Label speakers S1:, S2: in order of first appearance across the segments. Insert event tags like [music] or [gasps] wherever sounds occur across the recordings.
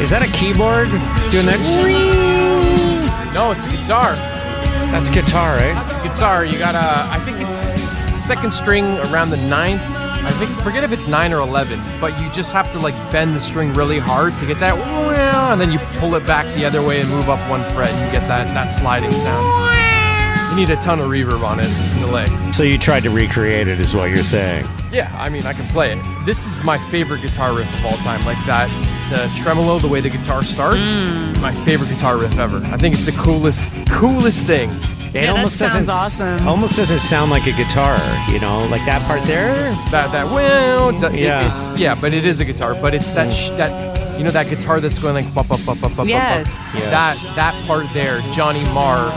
S1: Is
S2: that a keyboard doing that?
S3: No, it's a guitar.
S2: That's guitar, right?
S3: It's a guitar. You gotta. I think it's second string around the ninth. I think forget if it's nine or eleven, but you just have to like bend the string really hard to get that, and then you pull it back the other way and move up one fret, and you get that that sliding sound. You need a ton of reverb on it in the leg.
S2: So you tried to recreate it, is what you're saying.
S3: Yeah, I mean, I can play it. This is my favorite guitar riff of all time. Like that, Uh, the tremolo, the way the guitar starts, mm. my favorite guitar riff ever. I think it's the coolest, coolest thing.
S2: It
S4: Yeah, that
S2: almost
S4: sounds
S2: doesn't
S4: awesome.
S2: almost doesn't sound like a guitar, you know, like that part there.
S3: That that well, d- it-
S2: Yeah.
S3: it's yeah, but it is a guitar. But it's that sh- that you know that guitar that's going like bop bop bop bop bop. bop,
S4: Yes.
S3: bop.
S2: Yes.
S3: That that part there, Johnny Marr.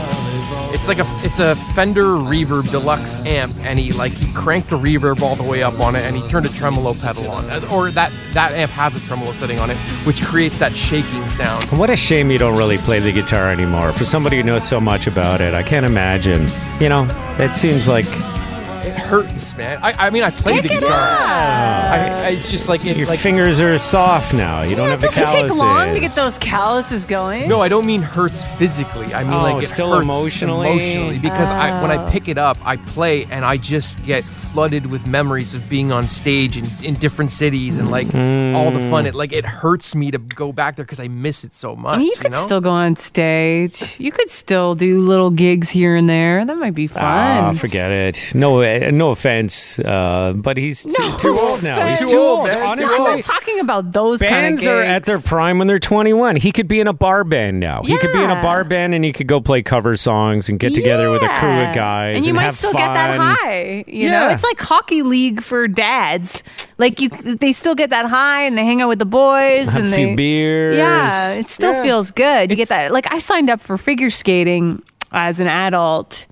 S3: It's like a it's a Fender Reverb Deluxe amp, and he like he cranked the reverb all the way up on it, and he turned a tremolo pedal on, it. or that that amp has a tremolo setting on it, which creates that shaking sound.
S2: What a shame you don't really play the guitar anymore. For somebody who knows so much about it, I can't imagine. You know, it seems like
S3: It hurts, man. I, I mean, I played the guitar. I, I, it's just like it,
S2: your
S3: like
S2: fingers are soft now. You don't
S4: it
S2: have the
S4: doesn't
S2: calluses.
S4: take long to get those calluses going.
S3: No, I don't mean hurts physically. I mean
S2: Oh,
S3: like it
S2: still
S3: hurts
S2: emotionally?
S3: emotionally because I when
S4: Oh.
S3: I pick it up, I play and I just get flooded with memories of being on stage in, in different cities and like all the fun. It like it hurts me to go back there because I miss it so much.
S4: I mean, you could
S3: know?
S4: still go on stage. You could still do little gigs here and there. That might be fun.
S2: Ah,
S4: fun.
S2: forget it. No, uh, no offense, uh, but he's too,
S4: No
S2: too old now. He's too
S3: Too
S2: old.
S3: man, too
S2: Honestly,
S4: I'm not talking about those kind of
S2: bands are at their prime when they're 21. He could be in a bar band now. He could be in a bar band and he could go play cover songs and get together with a crew of guys
S4: and you might
S2: have
S4: still get that high. You know,
S2: Yeah.
S4: it's like hockey league for dads. Like you, they still get that high, and they hang out with the boys,
S2: Have
S4: and
S2: a few
S4: they,
S2: beers.
S4: Yeah, it still
S3: Yeah.
S4: feels good. You get that. Like I signed up for figure skating as an adult.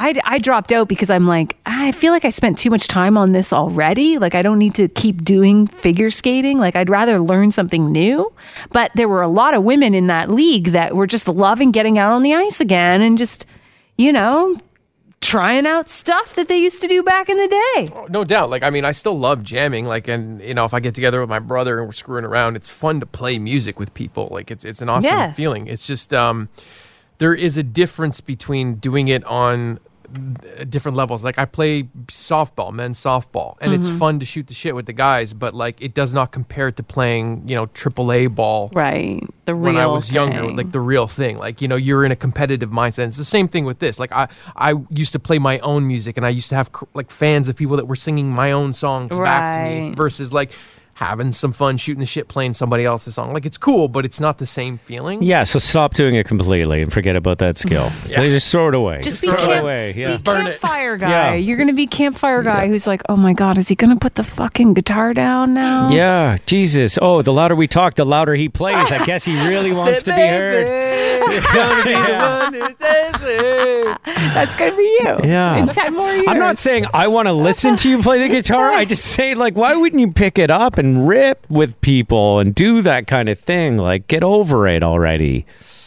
S4: I, I dropped out because I'm like, I feel like I spent too much time on this already. Like, I don't need to keep doing figure skating. Like, I'd rather learn something new. But there were a lot of women in that league that were just loving getting out on the ice again and just, you know, trying out stuff that they used to do back in the day.
S3: no doubt. Like I mean, I still love jamming. Like and you know, if I get together with my brother and we're screwing around, it's fun to play music with people. Like it's it's an awesome
S4: Yeah.
S3: feeling. It's just um, there is a difference between doing it on different levels. Like I play softball, men's softball, and
S4: Mm-hmm.
S3: it's fun to shoot the shit with the guys, but like it does not compare to playing, you know, AAA ball
S4: Right. The real
S3: when I was younger, like the real thing. Like you know, you're in a competitive mindset. It's the same thing with this. Like I, I used to play my own music, and I used to have cr- like fans of people that were singing my own songs back to me. Versus like having some fun shooting the shit playing somebody else's song. Like it's cool, but it's not the same feeling.
S2: Yeah, so stop doing it completely and forget about that skill. [laughs]
S3: Yeah.
S2: Just throw it away.
S4: Just be
S2: throw it
S4: camp-
S2: away. Yeah.
S4: Be
S3: Burn it.
S4: campfire [laughs] guy.
S2: Yeah.
S4: You're gonna be campfire guy who's like, oh my god, is he gonna put the fucking guitar down now? [laughs]
S2: Yeah, Jesus. Oh, the louder we talk, the louder he plays. I guess he really wants to be heard.
S3: Gonna be the one that says it.
S4: That's gonna be you.
S2: Yeah.
S4: In ten more years.
S2: I'm not saying I want to listen to you play the guitar. I just say, like, why wouldn't you pick it up and rip with people and do that kind of thing? Like, get over it already.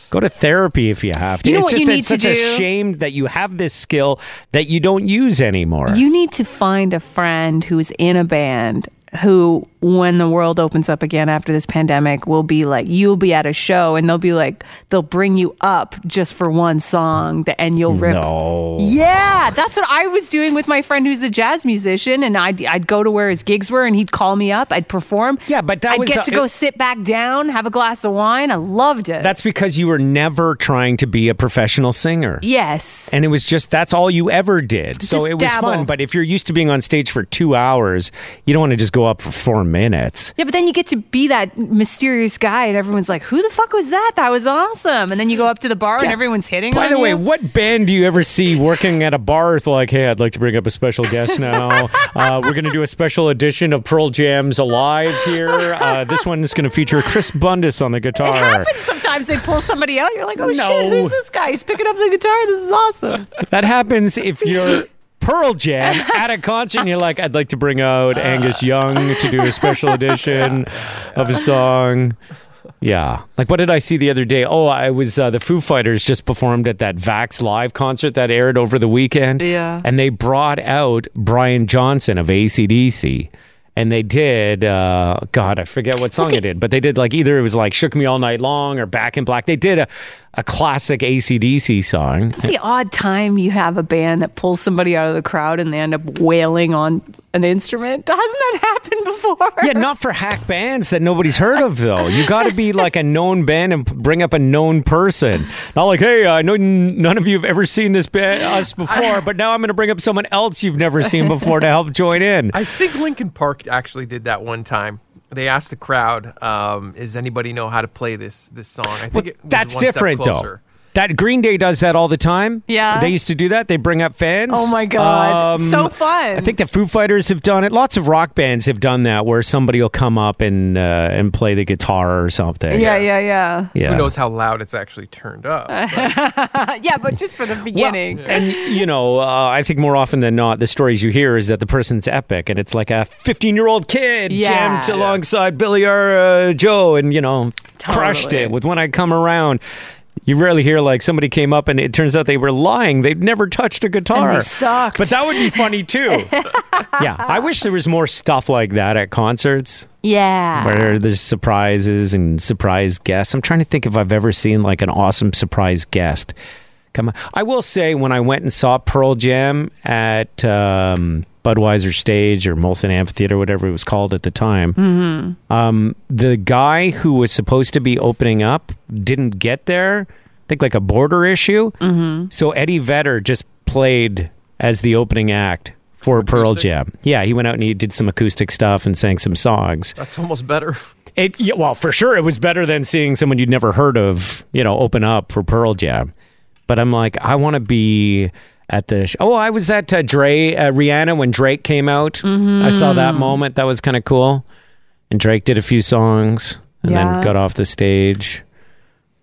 S2: Go to therapy if you have to.
S4: You know
S2: it's
S4: what
S2: just
S4: you
S2: it's
S4: to
S2: such a shame that you have this skill that you don't use anymore.
S4: You need to find a friend who's in a band who, when the world opens up again after this pandemic, will be like, you'll be at a show and they'll be like, they'll bring you up just for one song and you'll rip.
S2: No.
S4: Yeah, that's what I was doing with my friend who's a jazz musician, and I'd, I'd go to where his gigs were, and he'd call me up. I'd perform.
S2: Yeah, but that
S4: I'd
S2: was,
S4: get
S2: uh,
S4: to go
S2: it-
S4: sit back down, have a glass of wine. I loved it.
S2: That's because you were never trying to be a professional singer.
S4: yes.
S2: And it was just that's all you ever did. So
S4: Just
S2: it was
S4: dabble.
S2: fun. But if you're used to being on stage for two hours, you don't want to just go up for four minutes.
S4: Yeah, but then you get to be that mysterious guy, and everyone's like, "Who the fuck was that? That was awesome!" And then you go up to the bar, and everyone's hitting.
S2: By the way,
S4: you.
S2: what band do you ever see working at a bar is like, hey, I'd like to bring up a special guest now. [laughs] uh, we're going to do a special edition of Pearl Jam's Alive here. Uh, this one is going to feature Chris Bundis on the guitar."
S4: it happens sometimes. They pull somebody out. You're like, "Oh
S2: No.
S4: shit, who's this guy? He's picking up the guitar. This is awesome."
S2: That happens if you're Pearl Jam [laughs] at a concert and you're like, I'd like to bring out Angus Young to do a special [laughs] edition of a song. Yeah. Like, what did I see the other day? Oh, I was, uh, the Foo Fighters just performed at that Vax Live concert that aired over the weekend.
S4: Yeah.
S2: And they brought out Brian Johnson of ACDC. And they did, uh, God, I forget what song it did, but they did like either it was like Shook Me All Night Long or Back in Black. They did a, a classic ACDC song.
S4: the odd time you have a band that pulls somebody out of the crowd and they end up wailing on an instrument. Hasn't that happened before?
S2: Yeah, not for hack bands that nobody's heard of, though. You got to be like a known band and bring up a known person. Not like, hey, I know none of you have ever seen this band, us before, but now I'm going to bring up someone else you've never seen before to help join in.
S3: I think Linkin Park actually did that one time. They asked the crowd, um, "Does anybody know how to play this this song?" I think was
S2: that's different, though.
S3: Closer.
S2: That Green Day does that all the time.
S4: Yeah.
S2: they used to do that. They bring up fans.
S4: Oh my god, so fun!
S2: I think the Foo Fighters have done it. Lots of rock bands have done that, where somebody will come up and uh, and play the guitar or something.
S4: Yeah, yeah, yeah.
S2: yeah.
S3: Who knows how loud it's actually turned up? but- [laughs]
S4: yeah, but just for the beginning.
S2: Well, and you know, uh, I think more often than not, the stories you hear is that the person's epic, and it's like a 15 year old kid
S4: Yeah.
S2: jammed
S4: Yeah.
S2: alongside Billy or uh, Joe, and you know, crushed it with when I come around. You rarely hear like somebody came up and it turns out they were lying. They've never touched a guitar.
S4: And they sucked.
S2: But that would be funny too. [laughs] yeah, I wish there was more stuff like that at concerts
S4: yeah.
S2: where there's surprises and surprise guests. I'm trying to think if I've ever seen like an awesome surprise guest. Come on. I will say when I went and saw Pearl Jam at um, Budweiser Stage or Molson Amphitheater, whatever it was called at the time, um, the guy who was supposed to be opening up didn't get there. I think like a border issue. Mm-hmm. So Eddie Vedder just played as the opening act for
S3: Some
S2: Pearl
S3: acoustic?
S2: Jam. Yeah, he went out and he did some acoustic stuff and sang some songs.
S3: that's almost better. [laughs]
S2: It yeah, well, for sure, it was better than seeing someone you'd never heard of, you know, open up for Pearl Jam. But I'm like, I want to be at the. Sh- oh, I was at uh, Dre uh, Rihanna when Drake came out. I saw
S4: Mm-hmm.
S2: that moment. That was kind of cool. And Drake did a few songs and
S4: Yeah.
S2: then got off the stage.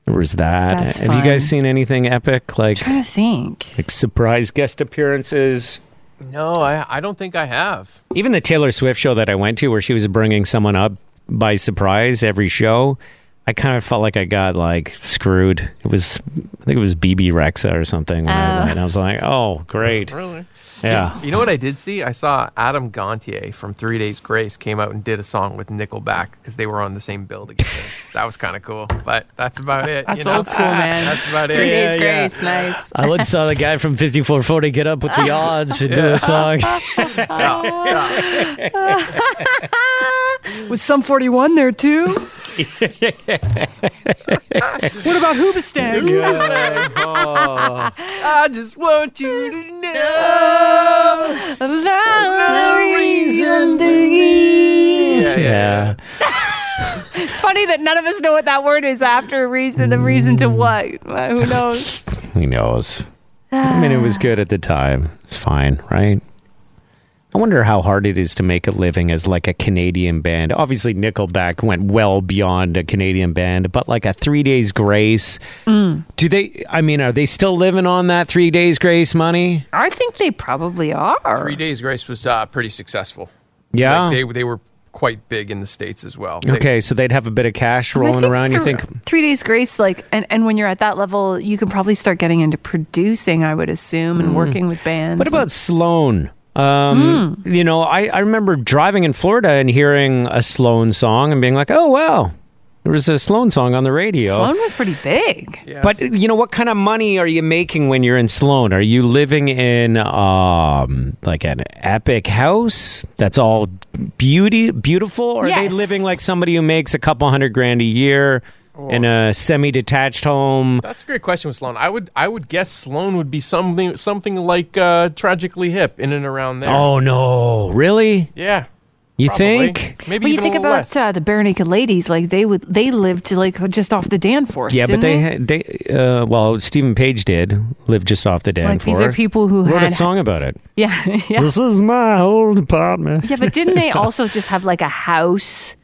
S2: There was that.
S4: That's
S2: Have you guys seen anything epic like
S4: trying to think.
S2: like surprise guest appearances?
S3: No, I, I don't think I have.
S2: Even the Taylor Swift show that I went to, where she was bringing someone up by surprise every show, I kind of felt like I got like screwed. It was, I think it was Bebe Rexha or something. When I,
S4: Oh.
S2: went. I was like, oh, great, [laughs]
S3: Really?
S2: Yeah.
S3: You know what I did see? I saw Adam Gontier from Three Days Grace came out and did a song with Nickelback because they were on the same bill together. that was kind of cool. But that's about it.
S4: That's
S3: you know?
S4: old school, man.
S3: That's about it.
S4: Three
S3: it.
S4: Days
S2: Yeah, yeah.
S4: Grace, nice.
S2: I once saw the guy from 54-40 get up with the [laughs] odds and do a song.
S3: Yeah, [laughs] yeah.
S4: Was Sum 41 there too? [laughs] what about Hoobastank?
S3: I just want you to know.
S4: No
S3: reason
S4: to give.
S3: Yeah, yeah.
S4: It's funny that none of us know what that word is after a reason. The reason to what? Who knows?
S2: Who knows? I mean, it was good at the time. It's fine, right? I wonder how hard it is to make a living as like a Canadian band. Obviously, Nickelback went well beyond a Canadian band, but like a Three Days Grace. Do they? I mean, are they still living on that Three Days Grace money?
S4: I think they probably are.
S3: Three Days Grace was uh, pretty successful.
S2: Yeah.
S3: Like, they they were quite big in the states as well. They-
S2: okay, so they'd have a bit of cash
S4: I
S2: rolling
S4: think
S2: around. You think?
S4: three days grace, like, and, and when you're at that level, you can probably start getting into producing, I would assume, and working with bands.
S2: What about Sloan? Um, You know, I, I remember driving in Florida and hearing a Sloan song and being like, oh, wow, there was a Sloan song on the radio.
S4: Sloan was pretty big.
S3: Yeah,
S2: But you know what kind of money are you making when you're in Sloan? Are you living in um like an epic house that's all beauty beautiful or are they living like somebody who makes a couple hundred grand a year in a semi-detached home?
S3: That's a great question with Sloan. I would I would guess Sloan would be something something like uh, tragically hip in and around there.
S2: Oh no, really?
S3: yeah.
S2: You
S3: probably.
S2: think?
S3: Maybe
S4: Well, you think
S3: a
S4: about
S3: less.
S4: uh, the Bare Ladies, like they would, they lived like just off the Danforth.
S2: Yeah, but
S4: didn't
S2: they had- they uh, well, Steven Page did live just off the Danforth.
S4: Like, these are people who
S2: wrote
S4: had-
S2: a song about it. [laughs]
S4: yeah, yeah,
S2: This is my old apartment.
S4: yeah. But didn't they [laughs] also just have like a house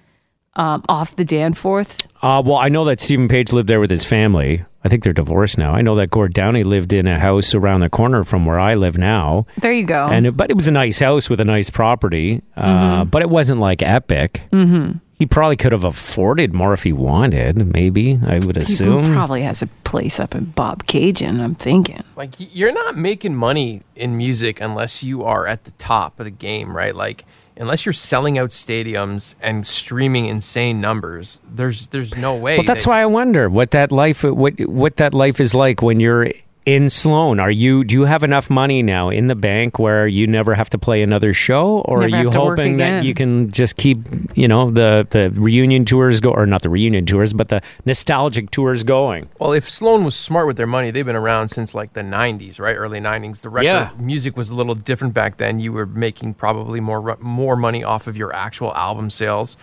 S4: um, off the Danforth?
S2: Uh, well, I know that Steven Page lived there with his family. I think they're divorced now. I know that Gord Downie lived in a house around the corner from where I live now,
S4: There you go.
S2: and it, but it was a nice house with a nice property. Uh,
S4: Mm-hmm.
S2: But it wasn't like epic. Mm-hmm. He probably could have afforded more if he wanted. Maybe I would
S4: He
S2: assume.
S4: probably has a place up in Bob Cajun. I'm thinking.
S3: Like you're not making money in music unless you are at the top of the game, right? Like unless you're selling out stadiums and streaming insane numbers, there's there's no way.
S2: Well, that's
S3: that-
S2: why I wonder what that life what what that life is like when you're in Sloan. Are you do you have enough money now in the bank where you never have to play another show, or
S4: Never
S2: are you
S4: have to work
S2: hoping that you can just keep you know the the reunion tours go or not the reunion tours, but the nostalgic tours going?
S3: Well, if Sloan was smart with their money, they've been around since like the '90s, right? Early '90s. The record
S2: Yeah.
S3: music was a little different back then. You were making probably more more money off of your actual album sales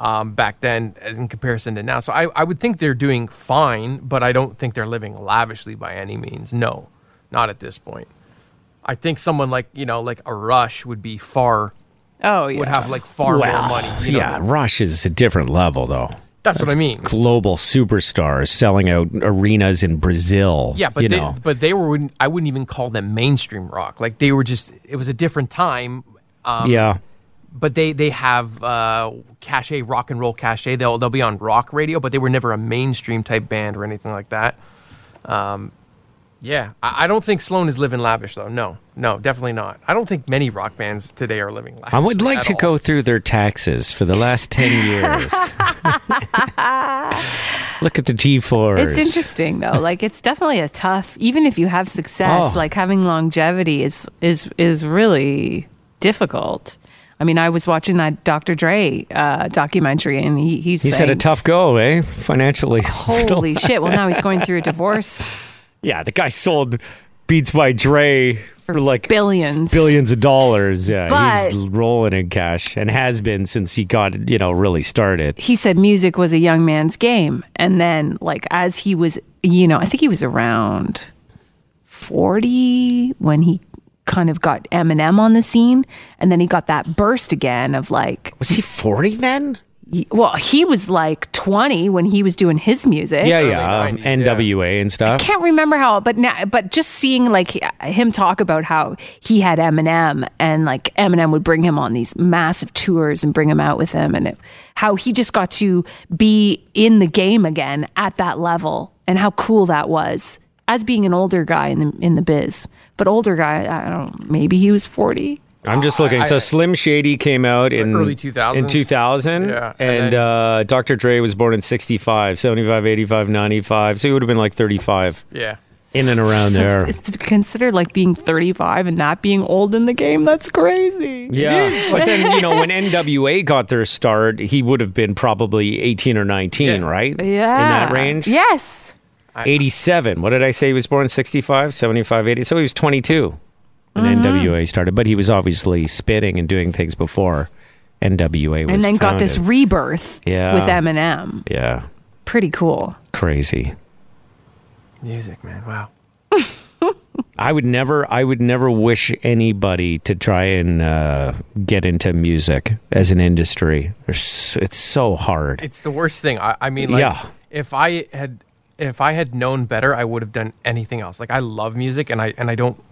S3: um, back then, as in comparison to now. So I, I would think they're doing fine, but I don't think they're living lavishly by any means. No, not at this point. I think someone like you know like a Rush would be far
S4: Oh yeah.
S3: would have like far more money. You know?
S2: yeah, Rush is a different level though.
S3: that's, what I mean.
S2: Global superstars selling out arenas in Brazil.
S3: Yeah, but
S2: you
S3: they,
S2: know.
S3: but they were I wouldn't even call them mainstream rock. Like they were just it was a different time. Um,
S2: yeah.
S3: But they they have uh, cachet, rock and roll cachet. They'll they'll be on rock radio, but they were never a mainstream type band or anything like that. Um, yeah, I, I don't think Sloan is living lavish though. No, no, definitely not. I don't think many rock bands today are living lavish.
S2: I would like
S3: at
S2: to
S3: all.
S2: go through their taxes for the last 10 [laughs] years. [laughs] Look at the T4s.
S4: It's interesting though. Like it's definitely a tough. Even if you have success,
S2: Oh.
S4: like having longevity is is is really difficult. I mean, I was watching that Dr. Dre uh, documentary, and he he's
S2: He's
S4: saying,
S2: had a tough go, eh? Financially.
S4: Holy [laughs] shit! Well, now he's going through a divorce
S2: Yeah, the guy sold Beats by Dre for like
S4: billions.
S2: billions of dollars. Yeah,
S4: But-
S2: he's rolling in cash and has been since he got, you know, really started.
S4: He said music was a young man's game, and then like as he was, you know, I think he was around forty when he kind of got Eminem on the scene, and then he got that burst again of like
S2: Was he 40 then?
S4: he- well, he was like 20 when he was doing his music.
S2: Yeah, yeah. um,
S3: 90s, yeah.
S2: NWA and stuff.
S4: I can't remember how, but now, but just seeing like him talk about how he had Eminem and like Eminem would bring him on these massive tours and bring him out with him, and it, how he just got to be in the game again at that level, and how cool that was as being an older guy in the in the biz. But older guy, I don't. Maybe he was 40.
S2: I'm just looking.
S3: I-
S2: so
S3: I-
S2: Slim Shady came out in
S3: Early 2000s.
S2: In 2000.
S3: Yeah,
S2: And,
S3: and then-
S2: uh, Dr. Dre was born in 65, 75, 85, 95. So he would have been like 35
S3: Yeah.
S2: in and around
S4: So
S2: there.
S4: it's considered like being 35 and not being old in the game. That's crazy.
S2: Yeah. But then, you know, when NWA got their start, he would have been probably 18 or 19,
S3: Yeah.
S2: right?
S4: Yeah.
S2: In that range?
S4: Yes.
S2: 87. What did I say? He was born 65, 75, 80. So he was 22 when
S4: Mm-hmm.
S2: NWA started. But he was obviously spitting and doing things before NWA was
S4: and then got this rebirth
S2: Yeah.
S4: with Eminem.
S2: Yeah.
S4: Pretty cool.
S2: Crazy.
S3: Music, man. Wow. [laughs]
S2: I would never, I would never wish anybody to try and uh, get into music as an industry. There's, it's so hard.
S3: It's the worst thing. I, I mean, like,
S2: Yeah.
S3: if I had if I had known better, I would have done anything else. Like I love music, and I and I don't.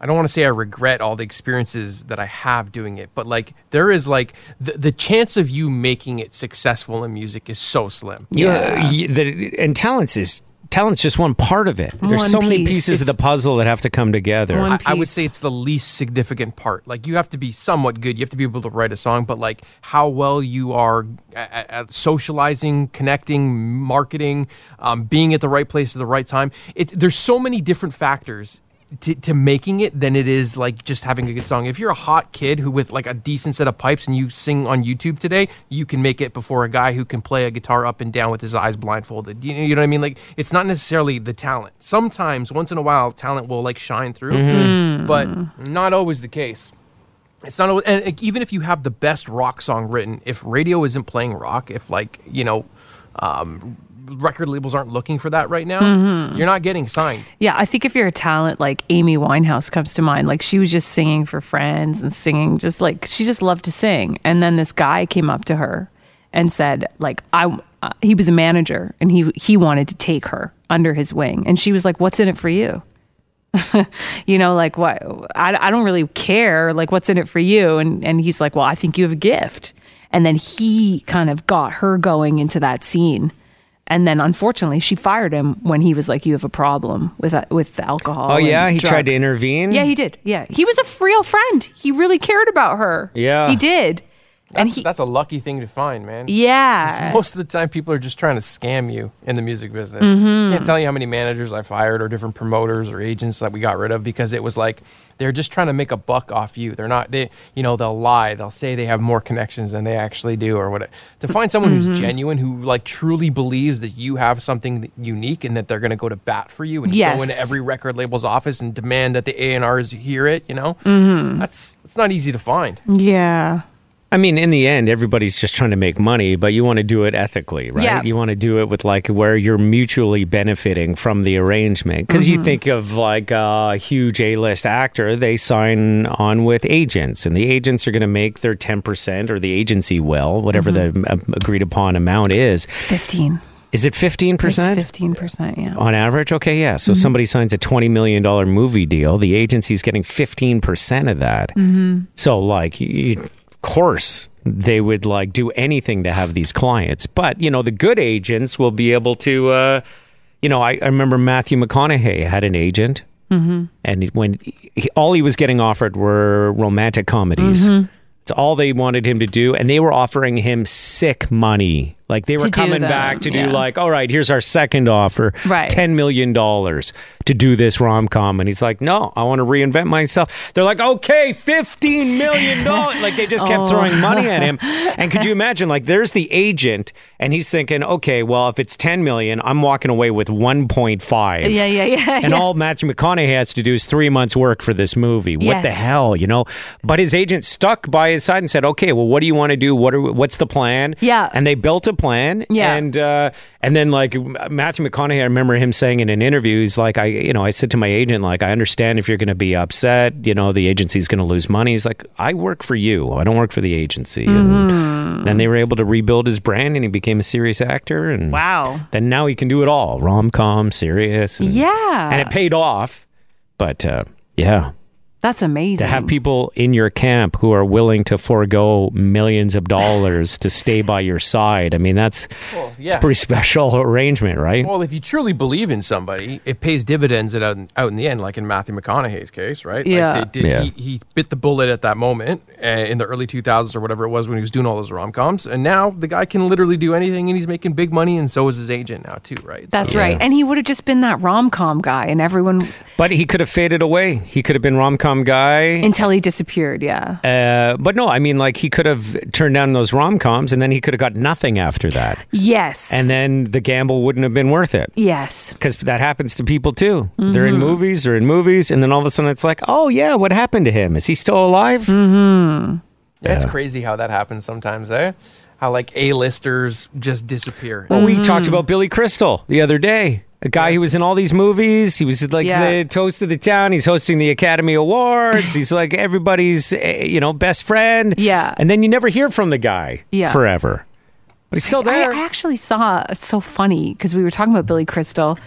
S3: I don't want to say I regret all the experiences that I have doing it, but like there is like the, the chance of you making it successful in music is so slim.
S2: You-
S4: Yeah.
S2: the, and talents is talent's just one part of it. There's
S4: One
S2: so many
S4: piece.
S2: pieces of the puzzle that have to come together.
S3: I, I would say it's the least significant part. Like you have to be somewhat good. You have to be able to write a song, but like how well you are at, at socializing, connecting, marketing, um, being at the right place at the right time. It, there's so many different factors. To, to making it than it is like just having a good song. If you're a hot kid who with like a decent set of pipes and you sing on YouTube today, you can make it before a guy who can play a guitar up and down with his eyes blindfolded. You, you know what I mean? Like it's not necessarily the talent. Sometimes, once in a while, talent will like shine through, but not always the case. It's not, always, and like, even if you have the best rock song written, if radio isn't playing rock, if like you know, um, record labels aren't looking for that right now, you're not getting signed.
S4: Yeah, I think if you're a talent, like Amy Winehouse comes to mind. Like she was just singing for friends and singing, just like she just loved to sing. And then this guy came up to her and said, like I, uh, he was a manager and he he wanted to take her under his wing. And she was like, "What's in it for you?" [laughs] you know, like what? I I don't really care. Like what's in it for you? And and he's like, "Well, I think you have a gift." And then he kind of got her going into that scene. And then, unfortunately, she fired him when he was like, "You have a problem with uh, with alcohol."
S2: oh yeah,
S4: and
S2: he tried to intervene.
S4: Yeah, he did. Yeah, he was a real friend. He really cared about her.
S2: Yeah.
S4: he did. and
S3: That's,
S4: he,
S3: that's a lucky thing to find, man.
S4: yeah,
S3: Most of the time, people are just trying to scam you in the music business.
S4: Mm-hmm.
S3: Can't tell you how many managers I fired or different promoters or agents that we got rid of because it was like they're just trying to make a buck off you. They're not. They, you know, they'll lie. They'll say they have more connections than they actually do, or what. To find someone
S4: Mm-hmm.
S3: who's genuine, who like truly believes that you have something unique and that they're going to go to bat for you and
S4: Yes.
S3: go into every record label's office and demand that the A and R's hear it. You know,
S4: Mm-hmm.
S3: that's it's not easy to find.
S4: yeah.
S2: I mean, in the end, everybody's just trying to make money, but you want to do it ethically, right?
S4: Yeah.
S2: You want to do it with like where you're mutually benefiting from the arrangement. Because
S4: Mm-hmm.
S2: you think of like a huge A list actor, they sign on with agents, and the agents are going to make their 10%, or the agency will, whatever
S4: Mm-hmm.
S2: the uh, agreed upon amount is.
S4: It's fifteen.
S2: Is it 15%?
S4: It's fifteen percent. Yeah.
S2: on average okay yeah so somebody signs a 20 million dollar movie deal the agency's getting 15% of that so like y- of course they would like do anything to have these clients. But you know the good agents will be able to uh you know i, I remember matthew mcconaughey had an agent. And when he, all he was getting offered were romantic comedies. It's all they wanted him to do. And they were offering him sick money like they were coming
S4: them,
S2: back to
S4: yeah.
S2: do like all right here's our second offer
S4: Right.
S2: 10 million dollars to do this rom-com and he's like no i want to reinvent myself they're like okay 15 million [laughs] dollars like they just kept
S4: Oh.
S2: throwing money at him and could you [laughs] imagine like there's the agent and he's thinking okay well if it's 10 million i'm walking away with 1.5
S4: Yeah, yeah, yeah.
S2: and
S4: yeah.
S2: all Matthew McConaughey has to do is three months work for this movie. What the hell, you know? But his agent stuck by his side and said, "Okay, well, what do you want to do? What are what's the plan?"
S4: Yeah.
S2: and they built a plan.
S4: Yeah.
S2: and uh, and then like Matthew McConaughey, I remember him saying in an interview, he's like, "I, you know, I said to my agent, like, I understand if you're going to be upset, you know, the agency's going to lose money." He's like, "I work for you. I don't work for the agency."
S4: Mm-hmm.
S2: And then they were able to rebuild his brand, and he became a serious actor. And
S4: Wow.
S2: then now he can do it all: rom com, serious. And,
S4: Yeah.
S2: and it paid off. But uh, yeah,
S4: That's amazing.
S2: to have people in your camp who are willing to forego millions of dollars to stay by your side. I mean, that's
S3: Well, yeah.
S2: a pretty special arrangement, right?
S3: Well, if you truly believe in somebody, it pays dividends out in, out in the end, like in Matthew McConaughey's case, right?
S4: Yeah.
S3: Like they did,
S2: Yeah.
S3: he, he bit the bullet at that moment uh, in the early 2000s or whatever it was when he was doing all those rom coms. And now the guy can literally do anything and he's making big money, and so is his agent now, too, right?
S4: That's
S3: So-
S4: right. And he would have just been that rom com guy, and everyone
S2: But he could have faded away. He could have been rom com guy.
S4: until he disappeared. Yeah.
S2: uh, but no, I mean, like he could have turned down those rom coms, and then he could have got nothing after that,
S4: Yes.
S2: and then the gamble wouldn't have been worth it.
S4: yes.
S2: because that happens to people too. They're
S4: Mm-hmm.
S2: in movies, they're in movies, and then all of a sudden it's like, oh yeah, what happened to him? Is he still alive?
S4: Mm-hmm.
S3: Yeah, It's
S2: Yeah.
S3: crazy how that happens sometimes, eh? How like A-listers just disappear.
S2: Well, we
S4: Mm-hmm.
S2: talked about Billy Crystal the other day. A guy who was in all these movies. He was like
S4: Yeah.
S2: the toast of the town. He's hosting the Academy Awards. He's [laughs] like everybody's, eh, you know, best friend.
S4: Yeah.
S2: And then you never hear from the guy
S4: Yeah.
S2: forever. But he's still there.
S4: I actually saw it's so funny because we were talking about Billy Crystal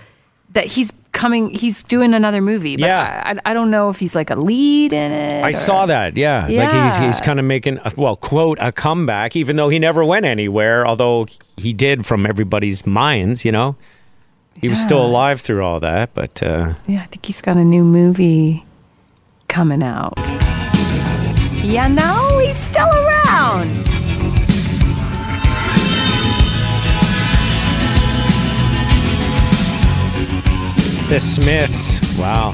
S4: that he's coming, he's doing another movie. But
S2: Yeah.
S4: I, I, I don't know if he's like a lead in it.
S2: I
S4: or-
S2: saw that, yeah. yeah. Like he's, he's kind of making, a, well, quote, a comeback, even though he never went anywhere, although he did from everybody's minds, you know? He was still alive through all that, but uh,
S4: Yeah, I think he's got a new movie coming out. Yeah, no, he's still around.
S2: the Smiths. Wow.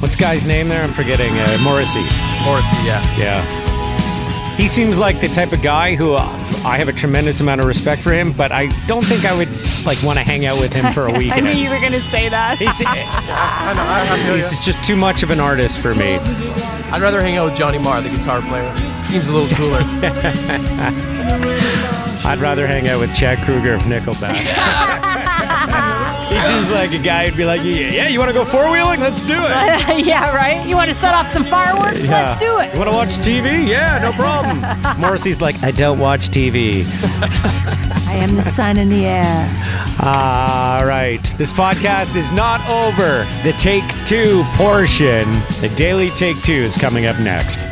S2: What's the guy's name there? I'm forgetting. Uh, Morrissey.
S3: Morrissey, yeah.
S2: Yeah. He seems like the type of guy who uh, I have a tremendous amount of respect for him, but I don't think I would like want to hang out with him for a weekend. [laughs]
S4: I knew you were going to say that.
S2: He's, eh,
S3: I know, I, I feel
S2: he's
S3: ya.
S2: just too much of an artist for me.
S3: I'd rather hang out with Johnny Marr, the guitar player. Seems a little cooler. [laughs]
S2: I'd rather hang out with Chad Kroeger of Nickelback. [laughs] seems like a guy who'd be like, yeah, yeah you want to go four wheeling? Let's do it. [laughs]
S4: yeah, right? You want to set off some fireworks? Let's do it.
S2: You want to watch TV? Yeah, no problem. [laughs] Morrissey's like, I don't watch TV.
S4: I am the sun in the air.
S2: All right. This podcast is not over. The take two portion, the daily take two, is coming up next.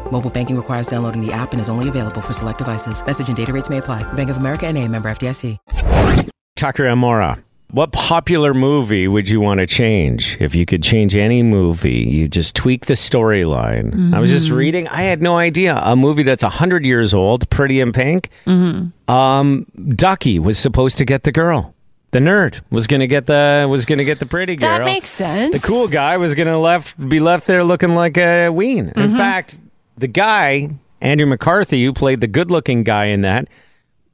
S5: Mobile banking requires downloading the app and is only available for select devices. Message and data rates may apply. Bank of America and a member FDIC.
S2: Tucker Amora. What popular movie would you want to change? If you could change any movie, you just tweak the storyline. I was just reading, I had no idea. A movie that's 100 years old, Pretty in Pink. Um, Ducky was supposed to get the girl. The nerd was going to get the was going to get the pretty girl.
S4: That makes sense.
S2: The cool guy was going to left be left there looking like a ween.
S4: Mm-hmm.
S2: In fact, the guy Andrew McCarthy, who played the good-looking guy in that,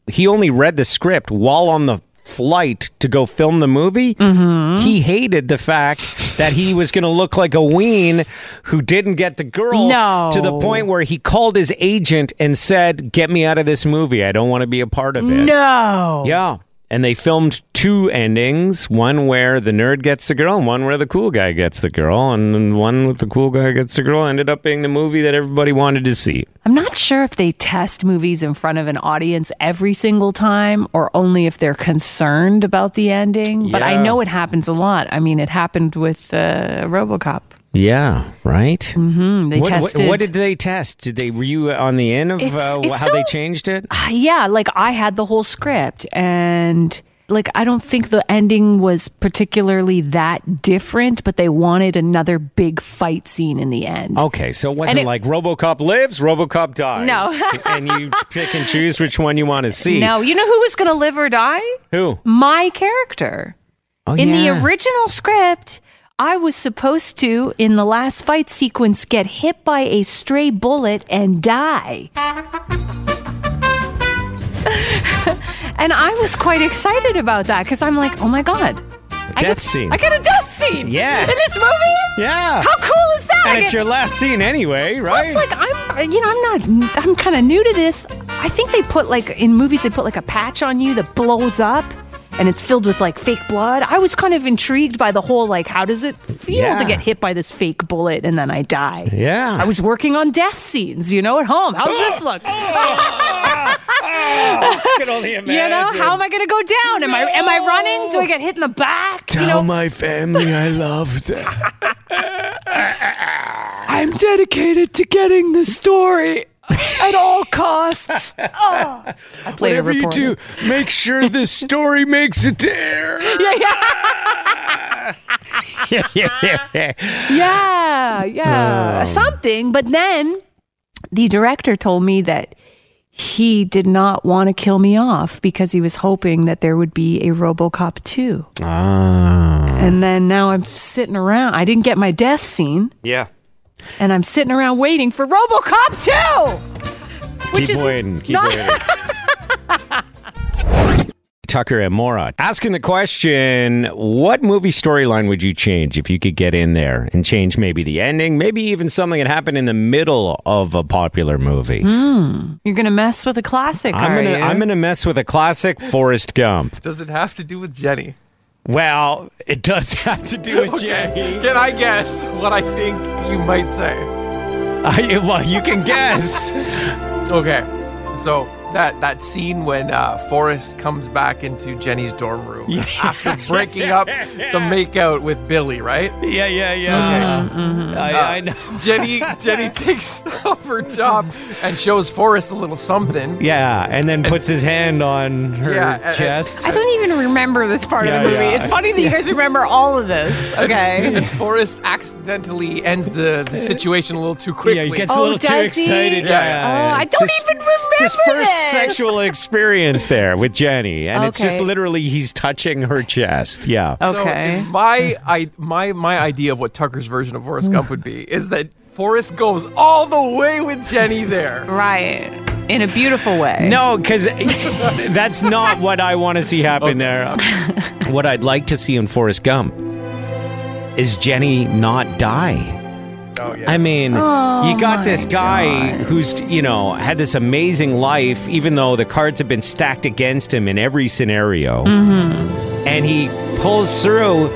S2: he only read the script while on the flight to go film the movie.
S4: Mm-hmm.
S2: He hated the fact that he was going to look like a ween who didn't get the girl
S4: No.
S2: to the point where he called his agent and said, "Get me out of this movie. I don't want to be a part of it."
S4: No.
S2: Yeah. And they filmed two endings one where the nerd gets the girl, and one where the cool guy gets the girl. And then one with the cool guy gets the girl ended up being the movie that everybody wanted to see.
S4: I'm not sure if they test movies in front of an audience every single time or only if they're concerned about the ending. But I know it happens a lot. I mean, it happened with uh, Robocop.
S2: Yeah, right?
S4: Mm, They
S2: what, what-
S4: tested.
S2: what did they test? Did they were you on the end of
S4: It's-
S2: uh,
S4: it's
S2: how they changed it?
S4: Uh, yeah, like I had the whole script and like I don't think the ending was particularly that different, but they wanted another big fight scene in the end.
S2: Okay, so it wasn't
S4: it-
S2: like RoboCop lives, RoboCop dies.
S4: No. [laughs]
S2: and you pick and choose which one you want to see.
S4: No, you know who was going to live or die?
S2: Who?
S4: My character.
S2: Oh,
S4: in
S2: yeah.
S4: the original script, I was supposed to, in the last fight sequence, get hit by a stray bullet and die. [laughs] and I was quite excited about that because I'm like, oh my God. I
S2: death
S4: get,
S2: scene.
S4: I get a death scene.
S2: Yeah.
S4: In this movie?
S2: Yeah.
S4: How cool is that?
S2: And it's
S4: get-
S2: your last scene anyway, right?
S4: Plus, like I'm, you know, I'm not. I'm kind of new to this. I think they put like in movies they put like a patch on you that blows up, and it's filled with like fake blood. I was kind of intrigued by the whole like, how does it feel
S2: Yeah.
S4: to get hit by this fake bullet and then I die?
S2: Yeah.
S4: I was working on death scenes, you know, at home. How's oh! this look?
S2: I can only imagine.
S4: You know, how am I going to go down? Am I am I running? Do I get hit in the back? you know,
S2: my family I love them. [laughs]
S4: I'm dedicated to getting the story [laughs] at all costs. Oh. [laughs] I played a
S2: Whatever you do, make sure this story makes it to air. [laughs]
S4: Yeah, yeah. Yeah, yeah,
S2: Oh.
S4: something. But then the director told me that he did not want to kill me off because he was hoping that there would be a RoboCop 2.
S2: Ah.
S4: And then now I'm sitting around. I didn't get my death scene,
S2: Yeah.
S4: And I'm sitting around waiting for RoboCop 2. Which
S2: keep
S4: is
S2: waiting. Keep
S4: not-
S2: waiting. [laughs] Tucker and Mora asking the question: What movie storyline would you change if you could get in there and change maybe the ending, maybe even something that happened in the middle of a popular movie? Hmm.
S4: You're gonna mess with a classic,
S2: I'm gonna? I'm gonna mess with a classic Forrest Gump.
S3: Does it have to do with Jenny?
S2: Well, it does [laughs] have to do with Jenny.
S3: Can I guess what I think you might say?
S2: I, well, you can guess. [laughs]
S3: Okay, so that that scene when uh, Forrest comes back into Jenny's dorm room after [laughs] breaking up the makeout with Billy, right?
S2: yeah, yeah, yeah.
S4: Mm-hmm.
S2: I,
S3: Uh,
S2: I know. [laughs]
S3: Jenny Jenny takes off [laughs] her top and shows Forrest a little something.
S2: Yeah, and then puts his hand on her
S3: Yeah, and- and-
S2: chest.
S4: I don't even remember this part
S2: Yeah,
S4: of the movie.
S2: yeah.
S4: It's funny that you guys remember all of this. Okay.
S3: And Forrest accidentally ends the, the situation a little too quickly.
S2: Yeah, he gets a
S4: Oh,
S2: little too
S4: he?
S2: excited.
S3: Yeah.
S2: Yeah.
S4: Oh, I don't
S2: his-
S4: even remember
S2: his first
S4: this.
S2: Sexual experience there with Jenny, and it's just
S4: Okay.
S2: literally he's touching her chest. Yeah.
S3: So
S4: Okay.
S3: my I my my idea of what Tucker's version of Forrest Gump would be is that Forrest goes all the way with Jenny there.
S4: Right. In a beautiful way.
S2: No, because [laughs] that's not what I want to see happen there. what I'd like to see in Forrest Gump is Jenny not die.
S3: Oh yeah.
S2: I mean,
S4: Oh,
S2: you got this guy
S4: God.
S2: who's, you know, had this amazing life, even though the cards have been stacked against him in every scenario.
S4: Mm-hmm.
S2: And he pulls through.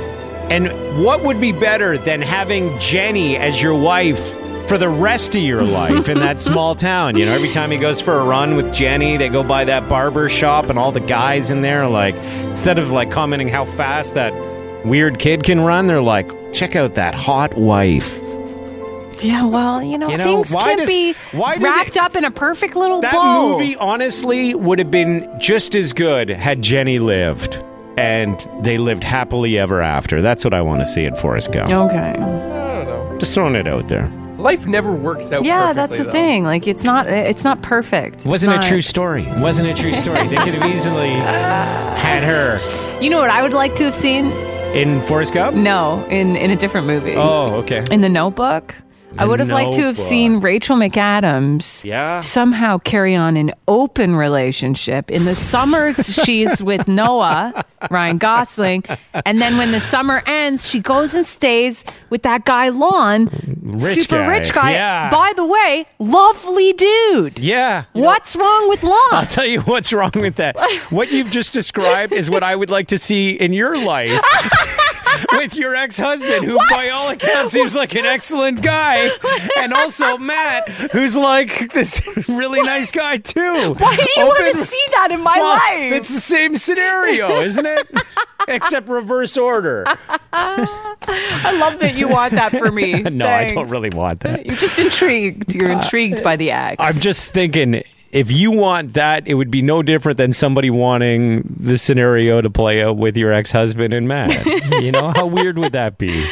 S2: And what would be better than having Jenny as your wife for the rest of your life in that small town? You know, every time he goes for a run with Jenny, they go by that barber shop, and all the guys in there, are like, instead of like commenting how fast that weird kid can run, they're like, check out that hot wife. [laughs]
S4: Yeah, well, you know,
S2: You know,
S4: things
S2: why
S4: can
S2: does-
S4: be
S2: why
S4: wrapped
S2: it-
S4: up in a perfect little
S2: That
S4: bow.
S2: movie, honestly, would have been just as good had Jenny lived. And they lived happily ever after. That's what I want to see in Forrest Gump.
S4: Okay.
S3: I don't know.
S2: Just throwing it out there.
S3: Life never works out.
S4: Yeah, that's the
S3: though.
S4: thing. Like, it's not. It's not perfect. It's
S2: Wasn't
S4: not-
S2: a true story. Wasn't a true story. They could have easily [laughs] had her
S4: You know what I would like to have seen?
S2: in Forrest Gump.
S4: No, in in a different movie.
S2: Oh, okay.
S4: In the Notebook. I would have liked to have seen Rachel McAdams
S2: Yeah.
S4: somehow carry on an open relationship. In the summers, [laughs] she's with Noah, Ryan Gosling. And then when the summer ends, she goes and stays with that guy, Lon,
S2: Rich
S4: super
S2: guy.
S4: rich guy.
S2: Yeah.
S4: By the way, lovely dude.
S2: Yeah.
S4: What's wrong with Lon?
S2: I'll tell you what's wrong with that. [laughs] What you've just described is what I would like to see in your life [laughs] [laughs] with your ex-husband, who by all accounts seems like an excellent guy, [laughs] and also Matt, who's like this really nice guy too.
S4: Why do you want to see that in my
S2: Well,
S4: life?
S2: It's the same scenario, isn't it? [laughs] Except reverse order.
S4: I love that you want that for me.
S2: No, I don't really want that.
S4: You're just intrigued. You're uh, intrigued by the ex.
S2: I'm just thinking if you want that, it would be no different than somebody wanting the scenario to play out with your ex husband and Matt. [laughs] you know, how weird would that be?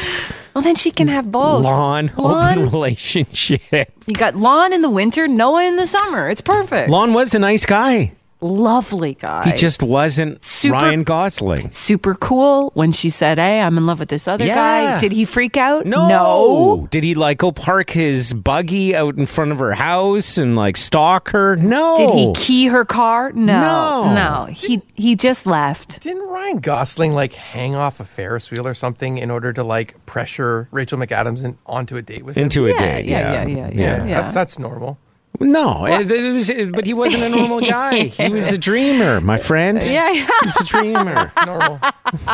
S4: Well, then she can have both.
S2: Lon,
S4: Lon.
S2: open relationship.
S4: You got Lon in the winter, Noah in the summer. It's perfect.
S2: Lon was a nice guy.
S4: Lovely guy.
S2: He just wasn't
S4: Super-
S2: Ryan Gosling.
S4: super cool when she said, "Hey, I'm in love with this other
S2: Yeah.
S4: guy." Did he freak out?
S2: No.
S4: No.
S2: Did he like go park his buggy out in front of her house and like stalk her? No.
S4: Did he key her car? No.
S2: No.
S4: No. He he just left.
S3: Didn't Ryan Gosling like hang off a Ferris wheel or something in order to like pressure Rachel McAdams in, onto a date with him?
S2: into a
S4: Yeah,
S2: date?
S4: yeah, yeah, yeah, yeah, yeah.
S3: That's that's normal.
S2: No, it, it was, but he wasn't a [laughs] normal guy. He was a dreamer, my friend.
S4: Yeah, yeah.
S2: He's a dreamer. [laughs]
S3: Normal.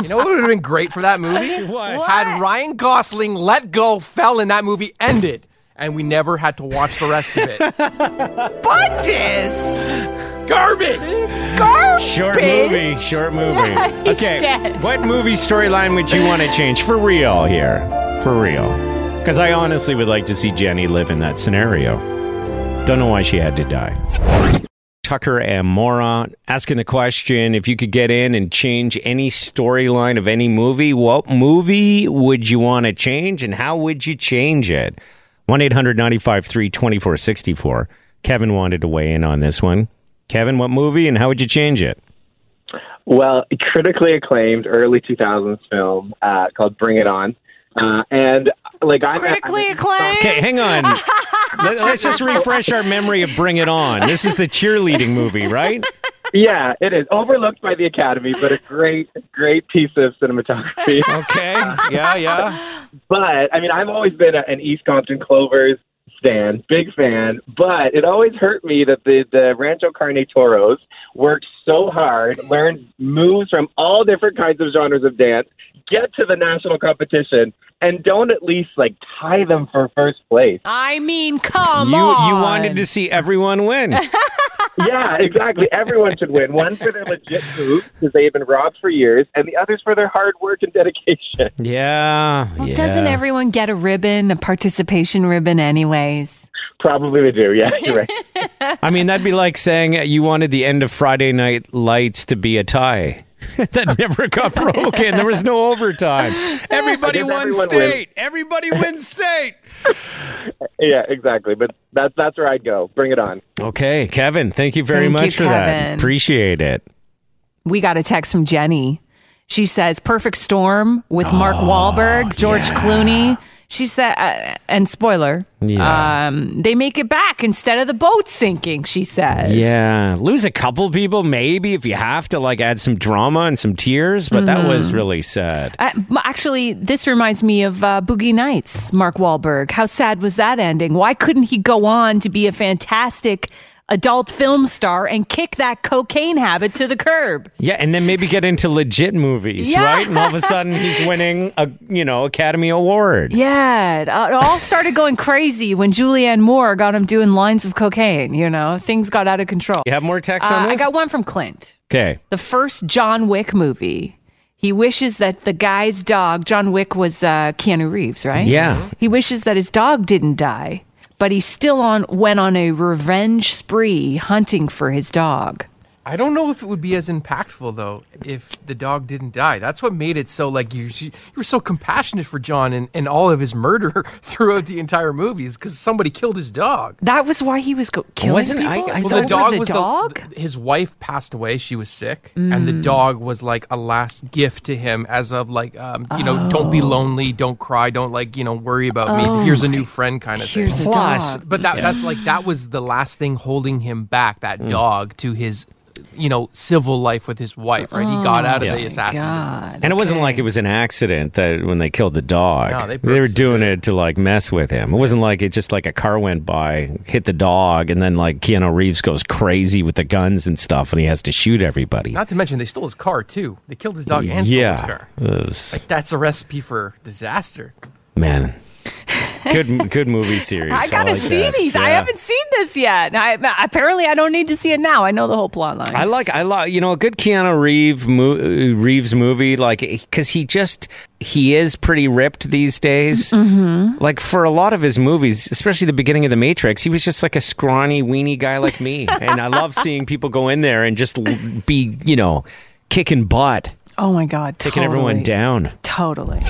S3: you know what would have been great for that movie? [laughs]
S2: What?
S3: Had Ryan Gosling let go, fell, and that movie ended, and we never had to watch the rest of it.
S4: Bunches.
S3: Garbage.
S4: Garbage.
S2: Short movie. Short movie.
S4: Yeah, he's
S2: okay.
S4: dead.
S2: What movie storyline would you want to change for real here? For real. Because I honestly would like to see Jenny live in that scenario. Don't know why she had to die. Tucker and Mora asking the question if you could get in and change any storyline of any movie, what movie would you want to change and how would you change it? 1 800 953 2464. Kevin wanted to weigh in on this one. Kevin, what movie and how would you change it?
S6: Well, critically acclaimed early 2000s film uh, called Bring It On. Uh, and like I'm
S4: Critically
S6: I'm-
S4: acclaimed.
S2: Okay, hang on. [laughs] Let, us just refresh our memory of Bring It On. This is the cheerleading movie, right?
S6: Yeah, it is overlooked by the Academy, but a great, great piece of cinematography.
S2: Okay. Yeah, yeah.
S6: But I mean, I've always been a, an East Compton Clovers fan, big fan. But it always hurt me that the the Rancho Carne Toros worked so hard, learned moves from all different kinds of genres of dance, get to the national competition, and don't at least like tie them for first place.
S4: I mean, come
S2: you
S4: on.
S2: you wanted to see everyone win. [laughs]
S6: yeah, exactly. Everyone should win. One for their legit moves because they have been robbed for years, and the others for their hard work and dedication. [laughs]
S2: Yeah.
S4: Well,
S2: yeah.
S4: doesn't everyone get a ribbon, a participation ribbon, anyways?
S6: Probably they do. Yeah, you're right. [laughs]
S2: I mean, that'd be like saying you wanted the end of Friday Night Lights to be a tie. [laughs] that never got [laughs] broken. There was no overtime. Everybody
S6: guess
S2: won
S6: everyone
S2: state. Everybody wins [laughs] state.
S6: yeah, exactly. But that's that's where I'd go. Bring it on.
S2: Okay, Kevin, thank you very
S4: Thank you,
S2: much for that.
S4: Kevin.
S2: Appreciate it.
S4: We got a text from Jenny. She says, "Perfect Storm with Mark oh, Wahlberg, George Clooney." She said, uh, and spoiler,
S2: Yeah.
S4: um, they make it back instead of the boat sinking. She says,
S2: Yeah, lose a couple people maybe if you have to like add some drama and some tears, but that was really sad.
S4: Uh, actually, this reminds me of uh, Boogie Nights, Mark Wahlberg. How sad was that ending? Why couldn't he go on to be a fantastic adult film star and kick that cocaine habit to the curb?
S2: Yeah, and then maybe get into legit movies,
S4: Yeah.
S2: right? And all of a sudden he's [laughs] winning a you know Academy Award.
S4: Yeah, it, all started going crazy when Julianne Moore got him doing lines of cocaine. You know, things got out of control.
S2: You have more texts
S4: Uh,
S2: on this?
S4: I got one from Clint.
S2: okay.
S4: The first John Wick movie. He wishes that the guy's dog, John Wick was uh, Keanu Reeves, right?
S2: Yeah.
S4: He wishes that his dog didn't die, but he still on went on a revenge spree hunting for his dog.
S3: I don't know if it would be as impactful though if the dog didn't die. That's what made it so like you you were so compassionate for John and, and all of his murder [laughs] throughout the entire movies because somebody killed his dog.
S4: That was why he was go- killing
S2: Wasn't-
S4: people.
S2: I- I
S4: It was
S3: Well, the
S4: over
S3: dog
S4: the
S3: was
S4: dog.
S3: the his wife passed away. She was sick, and the
S4: Mm.
S3: dog was like a last gift to him as of like um, you know don't be
S4: Oh.
S3: lonely, don't cry, don't like you know worry about me. Here's a new friend kind of
S4: Here's
S3: thing.
S4: a
S2: Plus-
S4: dog.
S3: But that that's like that was the last thing holding him back. That
S2: Mm.
S3: dog to his you know civil life with his wife. Right, he got out of
S2: Yeah.
S3: the oh assassin
S4: God.
S3: business.
S2: And it wasn't like it was an accident that when they killed the dog.
S3: No, they
S2: they were doing
S3: did
S2: it to like mess with him. It wasn't like it just like a car went by, hit the dog, and then like Keanu Reeves goes crazy with the guns and stuff, and he has to shoot everybody.
S3: Not to mention they stole his car too. They killed his dog and stole his car.
S2: It was-
S3: That's a recipe for disaster.
S2: man, [laughs] good good movie series.
S4: I gotta
S2: like
S4: see
S2: that.
S4: these. I haven't seen this yet. I, apparently, I don't need to see it now. I know the whole plot line.
S2: I like I like you know a good Keanu Reeve mo- Reeves movie like because he just he is pretty ripped these days. Mm-hmm. Like for a lot of his movies, especially the beginning of The Matrix, he was just like a scrawny weenie guy like me, [laughs] and I love seeing people go in there and just be you know kicking butt,
S4: oh my god,
S2: taking
S4: totally.
S2: everyone down.
S4: Totally.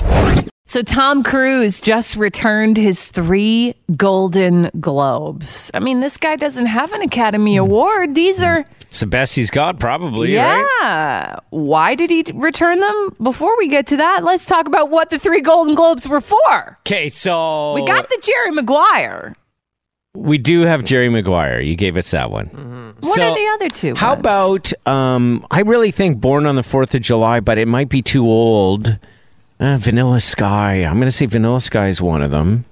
S4: So Tom Cruise just returned his three Golden Globes. I mean, this guy doesn't have an Academy hmm. Award. These hmm. are
S2: It's the best he's got, probably. Right?
S4: yeah. Why did he return them? Before we get to that, let's talk about what the three Golden Globes were for.
S2: Okay, so
S4: We got the Jerry Maguire.
S2: we do have Jerry Maguire. You gave us that one. Mm-hmm.
S4: What
S2: So-
S4: are the other two?
S2: How
S4: ones?
S2: about um I really think Born on the 4th of July, but it might be too old. Uh, Vanilla Sky. I'm going to say Vanilla Sky is one of them.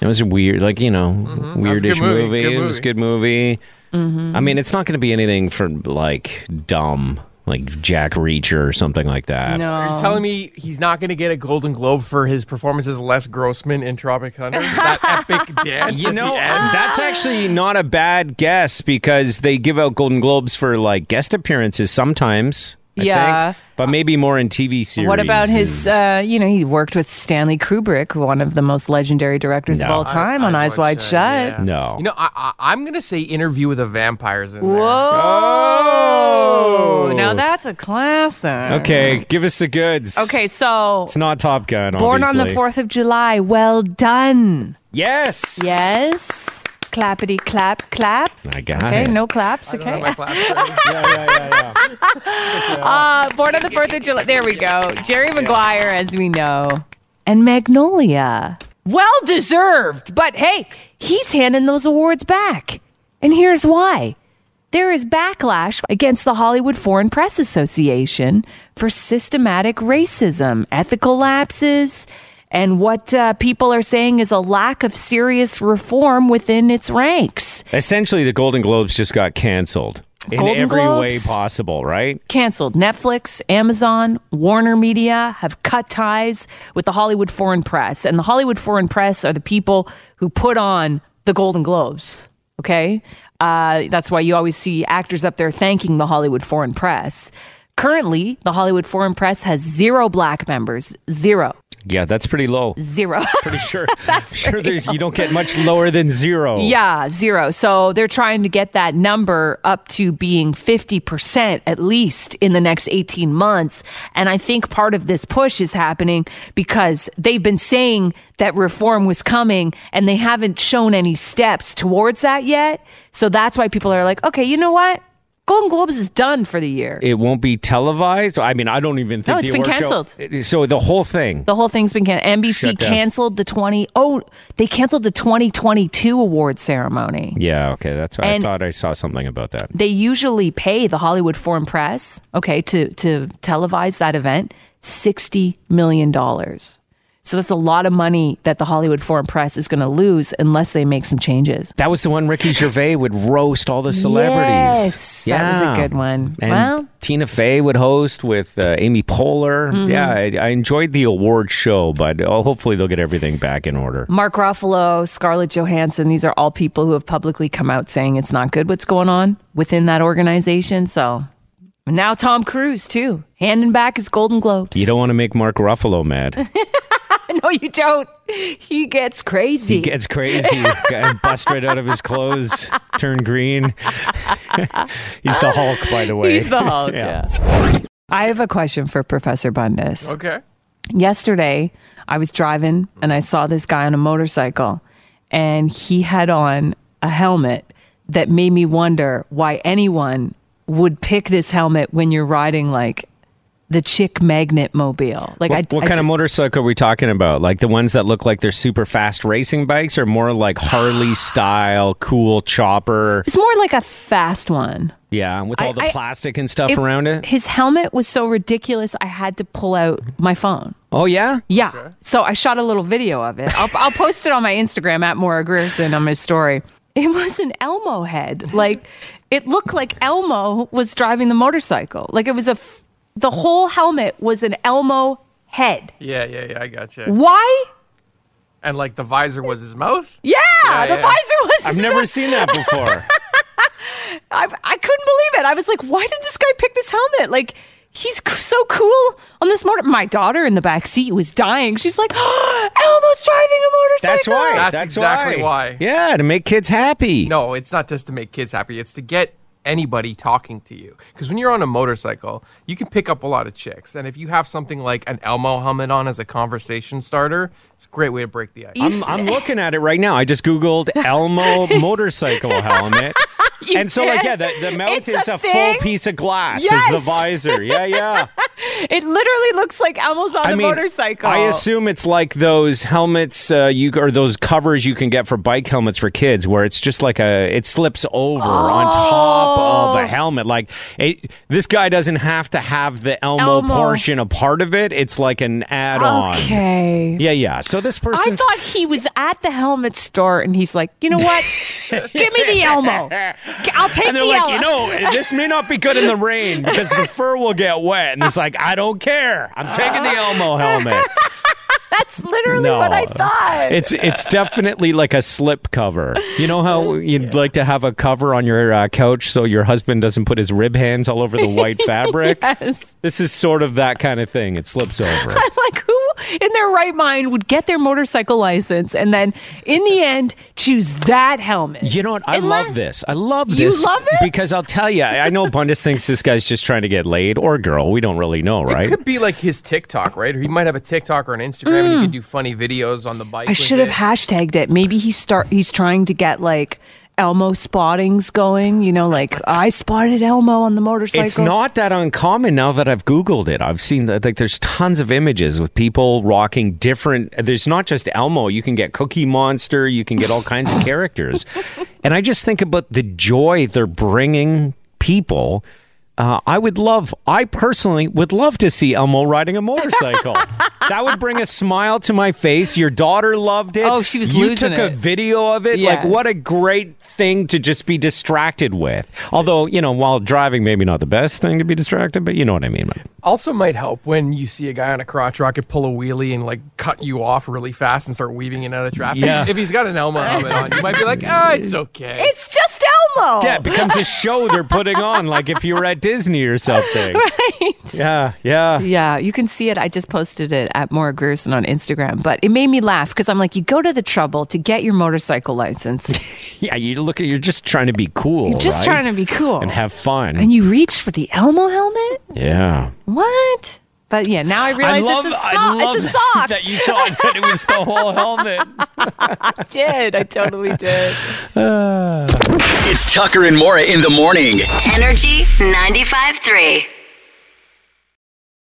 S2: It was a weird like, you know,
S3: That was a
S2: weirdish
S3: movie.
S2: movie. It was a
S3: movie.
S2: good movie. I mean, it's not going to be anything for like dumb, like Jack Reacher or something like that.
S4: No.
S3: Are you telling me he's not going to get a Golden Globe for his performance as Les Grossman in Tropic Thunder? that [laughs] epic dance
S2: You
S3: at
S2: know,
S3: the end?
S2: that's actually not a bad guess because they give out Golden Globes for like guest appearances sometimes. I
S4: Yeah.
S2: think, but maybe more in TV series.
S4: What about his? Uh, you know, he worked with Stanley Kubrick, one of the most legendary directors of all time, on Eyes Wide Shut.
S3: yeah.
S2: No.
S3: You know, I, I, I'm going to say Interview with the Vampires in there.
S4: Whoa! Now that's a classic.
S2: Okay, give us the goods.
S4: Okay, so
S2: It's not Top Gun.
S4: born on the. Fourth of July. Well done.
S2: Yes.
S4: Yes. Clappity clap clap.
S2: I got
S4: Okay,
S2: it.
S4: no claps.
S3: I
S4: Okay.
S3: have my claps
S2: yeah, yeah, yeah, yeah. [laughs]
S4: Uh, born on the 4th of July. There we go. Jerry Maguire, as we know. And Magnolia. Well deserved. But hey, he's handing those awards back. And here's why. There is backlash against the Hollywood Foreign Press Association for systematic racism, ethical lapses, and what uh, people are saying is a lack of serious reform within its ranks.
S2: Essentially, the Golden Globes just got canceled in
S4: Golden
S2: every way possible, right?
S4: canceled. Netflix, Amazon, Warner Media have cut ties with the Hollywood Foreign Press. And the Hollywood Foreign Press are the people who put on the Golden Globes. Okay? Uh, that's why you always see actors up there thanking the Hollywood Foreign Press. Currently, the Hollywood Foreign Press has zero black members. Zero.
S2: Yeah, that's pretty low.
S4: Zero. [laughs]
S2: Pretty sure. [laughs] that's sure, there's, you don't get much lower than zero.
S4: Yeah, zero. So they're trying to get that number up to being 50% at least in the next 18 months. And I think part of this push is happening because they've been saying that reform was coming and they haven't shown any steps towards that yet. So that's why people are like, okay, you know what? Golden Globes is done for the year.
S2: It won't be televised. I mean, I don't even think
S4: No, it's been
S2: award show-
S4: canceled.
S2: so the whole thing.
S4: The whole thing's been canceled. NBC canceled the 20. Oh, they canceled the 2022 award ceremony.
S2: Yeah, okay. That's. I thought I saw something about that.
S4: they usually pay the Hollywood Foreign Press, okay, to to televise that event, sixty million dollars. So that's a lot of money that the Hollywood Foreign Press is going to lose unless they make some changes.
S2: That was the one Ricky Gervais would roast all the celebrities.
S4: Yes, that was a good one.
S2: And
S4: Well-
S2: Tina Fey would host with uh, Amy Poehler.
S4: Mm-hmm.
S2: Yeah, I, I enjoyed the award show, but uh, hopefully they'll get everything back in order.
S4: Mark Ruffalo, Scarlett Johansson, these are all people who have publicly come out saying it's not good what's going on within that organization. So and now Tom Cruise too, handing back his Golden Globes.
S2: You don't want to make Mark Ruffalo mad. [laughs] [laughs]
S4: no, you don't. He gets crazy.
S2: He gets crazy [laughs] and bust right out of his clothes, turn green. [laughs] He's the Hulk, by the way.
S4: He's the Hulk.
S2: Yeah.
S4: yeah. I have a question for Professor Bundes.
S3: Okay.
S4: Yesterday, I was driving and I saw this guy on a motorcycle, and he had on a helmet that made me wonder why anyone would pick this helmet when you're riding like the chick magnet mobile. Like,
S2: What,
S4: I,
S2: what
S4: I
S2: kind of motorcycle are we talking about? Like the ones that look like they're super fast racing bikes, or more like Harley [sighs] style, cool chopper?
S4: It's more like a fast one.
S2: Yeah, with all
S4: I-
S2: the
S4: I-
S2: plastic and stuff
S4: It-
S2: around it.
S4: His helmet was so ridiculous, I had to pull out my phone.
S2: Oh yeah,
S4: Yeah. So I shot a little video of it. I'll, I'll post it on my Instagram at Maura Grierson on my story. It was an Elmo head. Like it looked like Elmo was driving the motorcycle. Like it was a, f- the whole helmet was an Elmo head.
S3: Yeah, yeah, yeah. I got you.
S4: Why?
S3: And like the visor was his mouth.
S4: Yeah,
S3: Yeah,
S4: the
S3: yeah.
S4: visor was.
S2: I've never seen that before. [laughs]
S4: I, I couldn't believe it. I was like, why did this guy pick this helmet? Like, he's so cool on this motor. My daughter in the back seat was dying. She's like, oh, [gasps] Elmo's driving a motorcycle.
S2: That's why.
S3: That's exactly why.
S2: Yeah, to make kids happy.
S3: No, it's not just to make kids happy. It's to get anybody talking to you. Because when you're on a motorcycle, you can pick up a lot of chicks. And if you have something like an Elmo helmet on as a conversation starter, it's a great way to break the ice.
S2: I'm, I'm looking at it right now. I just googled [laughs] Elmo motorcycle helmet. [laughs]
S4: You
S2: and so, like, yeah, the, the mouth
S4: It's
S2: is
S4: a
S2: a, full piece of glass. Is the visor? Yeah, yeah. [laughs] [laughs]
S4: It literally looks like Elmo's on
S2: I
S4: a
S2: mean,
S4: motorcycle.
S2: I assume it's like those helmets uh, you or those covers you can get for bike helmets for kids, where it's just like a it slips over on top of
S4: Oh.
S2: a helmet. Like it, this guy doesn't have to have the Elmo,
S4: Elmo.
S2: portion a part of it. It's like an add-on.
S4: Okay.
S2: Yeah, yeah. So this
S4: person,
S2: I
S4: thought he was at the helmet store and he's like, you know what? [laughs] Give me the Elmo. I'll take
S2: and they're
S4: the
S2: like,
S4: Elmo.
S2: you know, this may not be good in the rain because the fur will get wet. And it's like, I don't care. I'm taking the Elmo helmet. [laughs]
S4: That's literally
S2: No,
S4: what I thought.
S2: It's it's definitely like a slip cover. You know how you'd like to have a cover on your uh, couch so your husband doesn't put his rib hands all over the white [laughs] fabric.
S4: yes.
S2: This is sort of that kind of thing. It slips over. [laughs]
S4: I'm like, who in their right mind would get their motorcycle license and then in the end choose that helmet?
S2: You know what? I
S4: Unless-
S2: love this. I love this.
S4: You
S2: this.
S4: love it?
S2: Because I'll tell you, I know Bundes thinks this guy's just trying to get laid or girl. We don't really know,
S3: It
S2: right?
S3: could be like his TikTok, right? Or he might have a TikTok or an Instagram, and he could do funny videos on the bike.
S4: Mm. I should have hashtagged it. Maybe he start he's trying to get like Elmo spottings going, you know, like I spotted Elmo on the motorcycle.
S2: It's not that uncommon now that I've Googled it. I've seen that like there's tons of images with people rocking different there's not just Elmo, you can get Cookie Monster, you can get all kinds of [laughs] characters. And I just think about the joy they're bringing people. Uh, I would love, I personally would love to see Elmo riding a motorcycle. [laughs] that would bring a smile to my face. Your daughter loved it.
S4: Oh, she was
S2: You
S4: losing
S2: took a video of it. Like, what a great thing to just be distracted with. Although, you know, while driving, maybe not the best thing to be distracted, but you know what I mean.
S3: Also, might help when you see a guy on a crotch rocket pull a wheelie and like cut you off really fast and start weaving in and out of traffic.
S2: Yeah.
S3: If he's got an Elmo helmet on, you might be like, ah, it's okay.
S4: It's just Elmo.
S2: Yeah, it becomes a show they're putting on, like if you were at Disney [laughs] or something. [laughs]
S4: Right.
S2: Yeah, yeah.
S4: Yeah, you can see it. I just posted it at Maura Gerson on Instagram, but it made me laugh because I'm like, you go to the trouble to get your motorcycle license. [laughs]
S2: Yeah, you look at you're just trying to be cool.
S4: You're just
S2: right?
S4: trying to be cool
S2: and have fun.
S4: and you reach for the Elmo helmet.
S2: yeah.
S4: What? But yeah, now I realize
S2: love,
S4: it's a sock.
S2: love
S4: It's a sock.
S2: that you thought that it was the whole helmet. [laughs]
S4: I did. I totally did. Ah.
S7: It's Tucker and Maura in the morning.
S8: Energy 95.3.